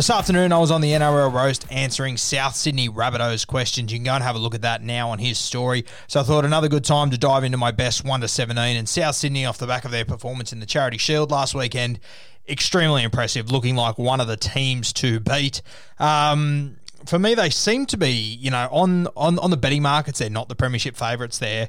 This afternoon, I was on the NRL roast answering South Sydney Rabbitohs questions. You can go and have a look at that now on his story. So I thought another good time to dive into my best 1 to 17 and South Sydney off the back of their performance in the Charity Shield last weekend. Extremely impressive, looking like one of the teams to beat. Um, for me, they seem to be, you know, on, on, on the betting markets, they're not the premiership favourites there.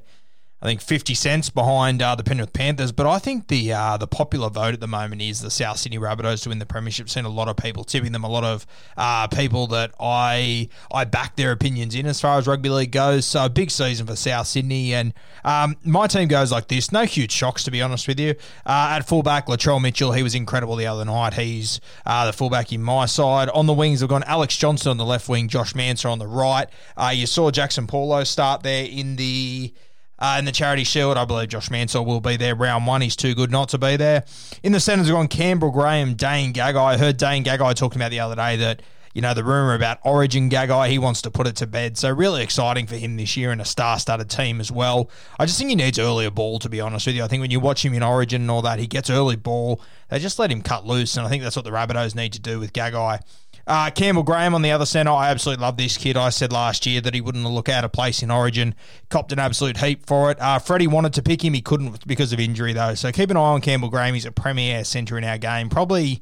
I think 50 cents behind uh, the Penrith Panthers, but I think the uh, the popular vote at the moment is the South Sydney Rabbitohs to win the premiership. Seen a lot of people tipping them, a lot of uh, people that I I back their opinions in as far as rugby league goes. So big season for South Sydney, and um, my team goes like this. No huge shocks to be honest with you. Uh, at fullback, Latrell Mitchell, he was incredible the other night. He's uh, the fullback in my side. On the wings, I've gone Alex Johnson on the left wing, Josh Mansour on the right. Uh, you saw Jaxson Paulo start there in the. Uh, in the Charity Shield, I believe Josh Mansour will be there round one. He's too good not to be there. In the centres, we've gone Campbell Graham, Dane Gagai. I heard Dane Gagai talking about the other day that, you know, the rumour about Origin Gagai, he wants to put it to bed. So really exciting for him this year and a star-studded team as well. I just think he needs earlier ball, to be honest with you. I think when you watch him in Origin and all that, he gets early ball. They just let him cut loose, and I think that's what the Rabbitohs need to do with Gagai. Uh, Campbell Graham on the other centre. I absolutely love this kid. I said last year that he wouldn't look out of place in Origin. Copped an absolute heap for it. Uh, Freddie wanted to pick him. He couldn't because of injury, though. So keep an eye on Campbell Graham. He's a premier centre in our game. Probably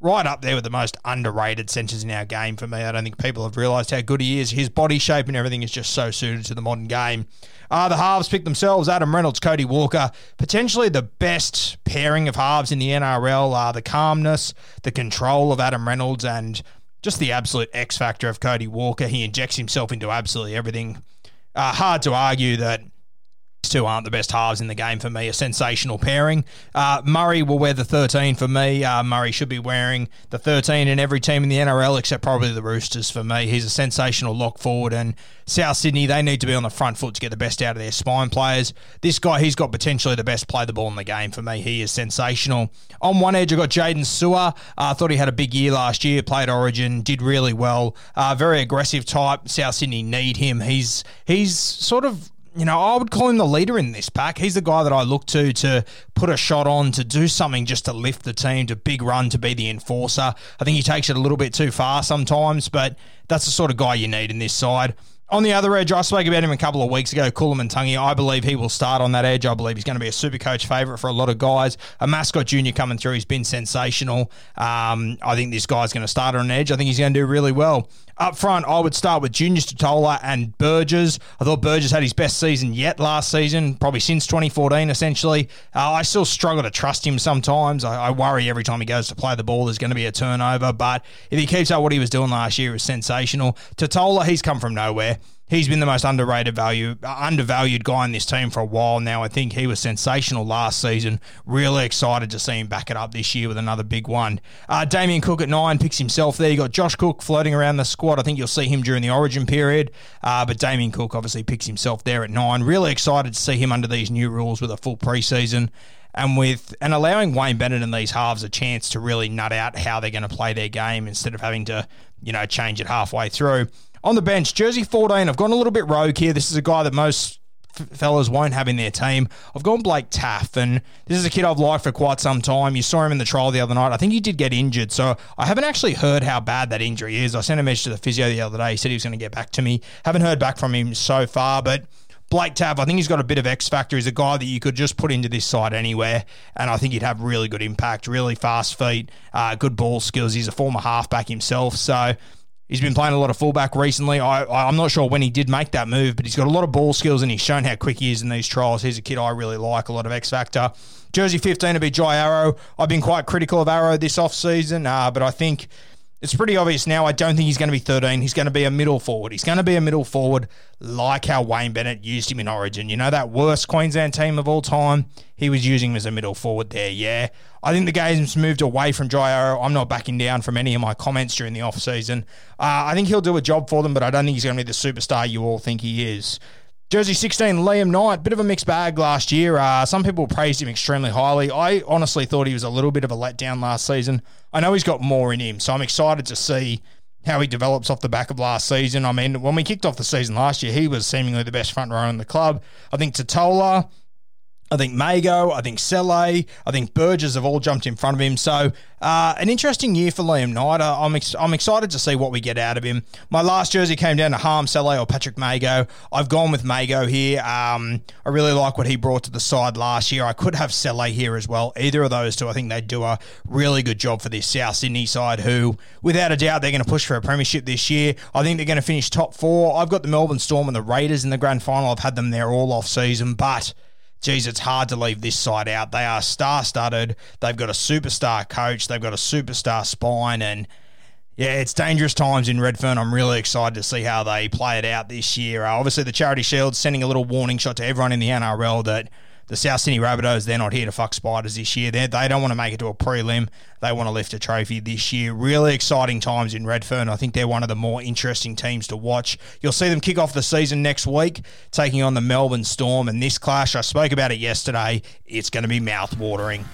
right up there with the most underrated centres in our game for me. I don't think people have realised how good he is. His body shape and everything is just so suited to the modern game. Uh, the halves pick themselves. Adam Reynolds, Cody Walker, potentially the best pairing of halves in the NRL. Uh, the calmness, the control of Adam Reynolds, and just the absolute X factor of Cody Walker. He injects himself into absolutely everything. Uh, hard to argue that these two aren't the best halves in the game for me. A sensational pairing. Uh, Murray will wear the 13 for me. Uh, Murray should be wearing the 13 in every team in the NRL except probably the Roosters for me. He's a sensational lock forward. And South Sydney, they need to be on the front foot to get the best out of their spine players. This guy, he's got potentially the best play the ball in the game for me. He is sensational. On one edge, I got Jaydn Su'A. Uh, I thought he had a big year last year, played Origin, did really well. Uh, very aggressive type. South Sydney need him. He's he's sort of you know, I would call him the leader in this pack. He's the guy that I look to to put a shot on, to do something just to lift the team, to big run, to be the enforcer. I think he takes it a little bit too far sometimes, but that's the sort of guy you need in this side. On the other edge, I spoke about him a couple of weeks ago, Koloamatangi. I believe he will start on that edge. I believe he's going to be a super coach favourite for a lot of guys. A mascot junior coming through, he's been sensational. Um, I think this guy's going to start on an edge. I think he's going to do really well. Up front, I would start with Junior Tatola and Burgess. I thought Burgess had his best season yet last season, probably since 2014, essentially. Uh, I still struggle to trust him sometimes. I, I, worry every time he goes to play the ball, there's going to be a turnover. But if he keeps up what he was doing last year, it was sensational. Tatola, he's come from nowhere. He's been the most underrated value, undervalued guy in this team for a while now. I think he was sensational last season. Really excited to see him back it up this year with another big one. Uh, Damien Cook at nine picks himself there. You got Josh Cook floating around the squad. I think you'll see him during the Origin period. Uh, but Damien Cook obviously picks himself there at nine. Really excited to see him under these new rules with a full preseason and with and allowing Wayne Bennett and these halves a chance to really nut out how they're going to play their game instead of having to, you know, change it halfway through. On the bench, Jersey 14, I've gone a little bit rogue here. This is a guy that most fellas won't have in their team. I've gone Blake Taaffe, and this is a kid I've liked for quite some time. You saw him in the trial the other night. I think he did get injured, so I haven't actually heard how bad that injury is. I sent a message to the physio the other day. He said he was going to get back to me. Haven't heard back from him so far, but Blake Taaffe, I think he's got a bit of X factor. He's a guy that you could just put into this side anywhere, and I think he'd have really good impact, really fast feet, uh, good ball skills. He's a former halfback himself, so he's been playing a lot of fullback recently. I, I'm not sure when he did make that move, but he's got a lot of ball skills, and he's shown how quick he is in these trials. He's a kid I really like, a lot of X factor. Jersey 15 to be Jai Arrow. I've been quite critical of Arrow this off season, uh, but I think it's pretty obvious now. I don't think he's going to be 13. He's going to be a middle forward. He's going to be a middle forward like how Wayne Bennett used him in Origin. You know, that worst Queensland team of all time? He was using him as a middle forward there, yeah. I think the game's moved away from Jai Arrow. I'm not backing down from any of my comments during the off-season. Uh, I think he'll do a job for them, but I don't think he's going to be the superstar you all think he is. Jersey 16, Liam Knight, bit of a mixed bag last year. Uh, some people praised him extremely highly. I honestly thought he was a little bit of a letdown last season. I know he's got more in him, so I'm excited to see how he develops off the back of last season. I mean, when we kicked off the season last year, he was seemingly the best front row in the club. I think Tatola I think Mago, I think Sele, I think Burgess have all jumped in front of him. So, uh, an interesting year for Liam Knight. Uh, I'm, ex- I'm excited to see what we get out of him. My last jersey came down to Hame Sele or Patrick Mago. I've gone with Mago here. Um, I really like what he brought to the side last year. I could have Sele here as well. Either of those two, I think they'd do a really good job for this South Sydney side, who, without a doubt, they're going to push for a premiership this year. I think they're going to finish top four. I've got the Melbourne Storm and the Raiders in the grand final. I've had them there all off season, but geez, it's hard to leave this side out. They are star studded. They've got a superstar coach. They've got a superstar spine. And yeah, it's dangerous times in Redfern. I'm really excited to see how they play it out this year. Uh, obviously, the Charity Shield sending a little warning shot to everyone in the NRL that the South Sydney Rabbitohs, they're not here to fuck spiders this year. They're, they don't want to make it to a prelim. They want to lift a trophy this year. Really exciting times in Redfern. I think they're one of the more interesting teams to watch. You'll see them kick off the season next week, taking on the Melbourne Storm. And this clash, I spoke about it yesterday, it's going to be mouth watering.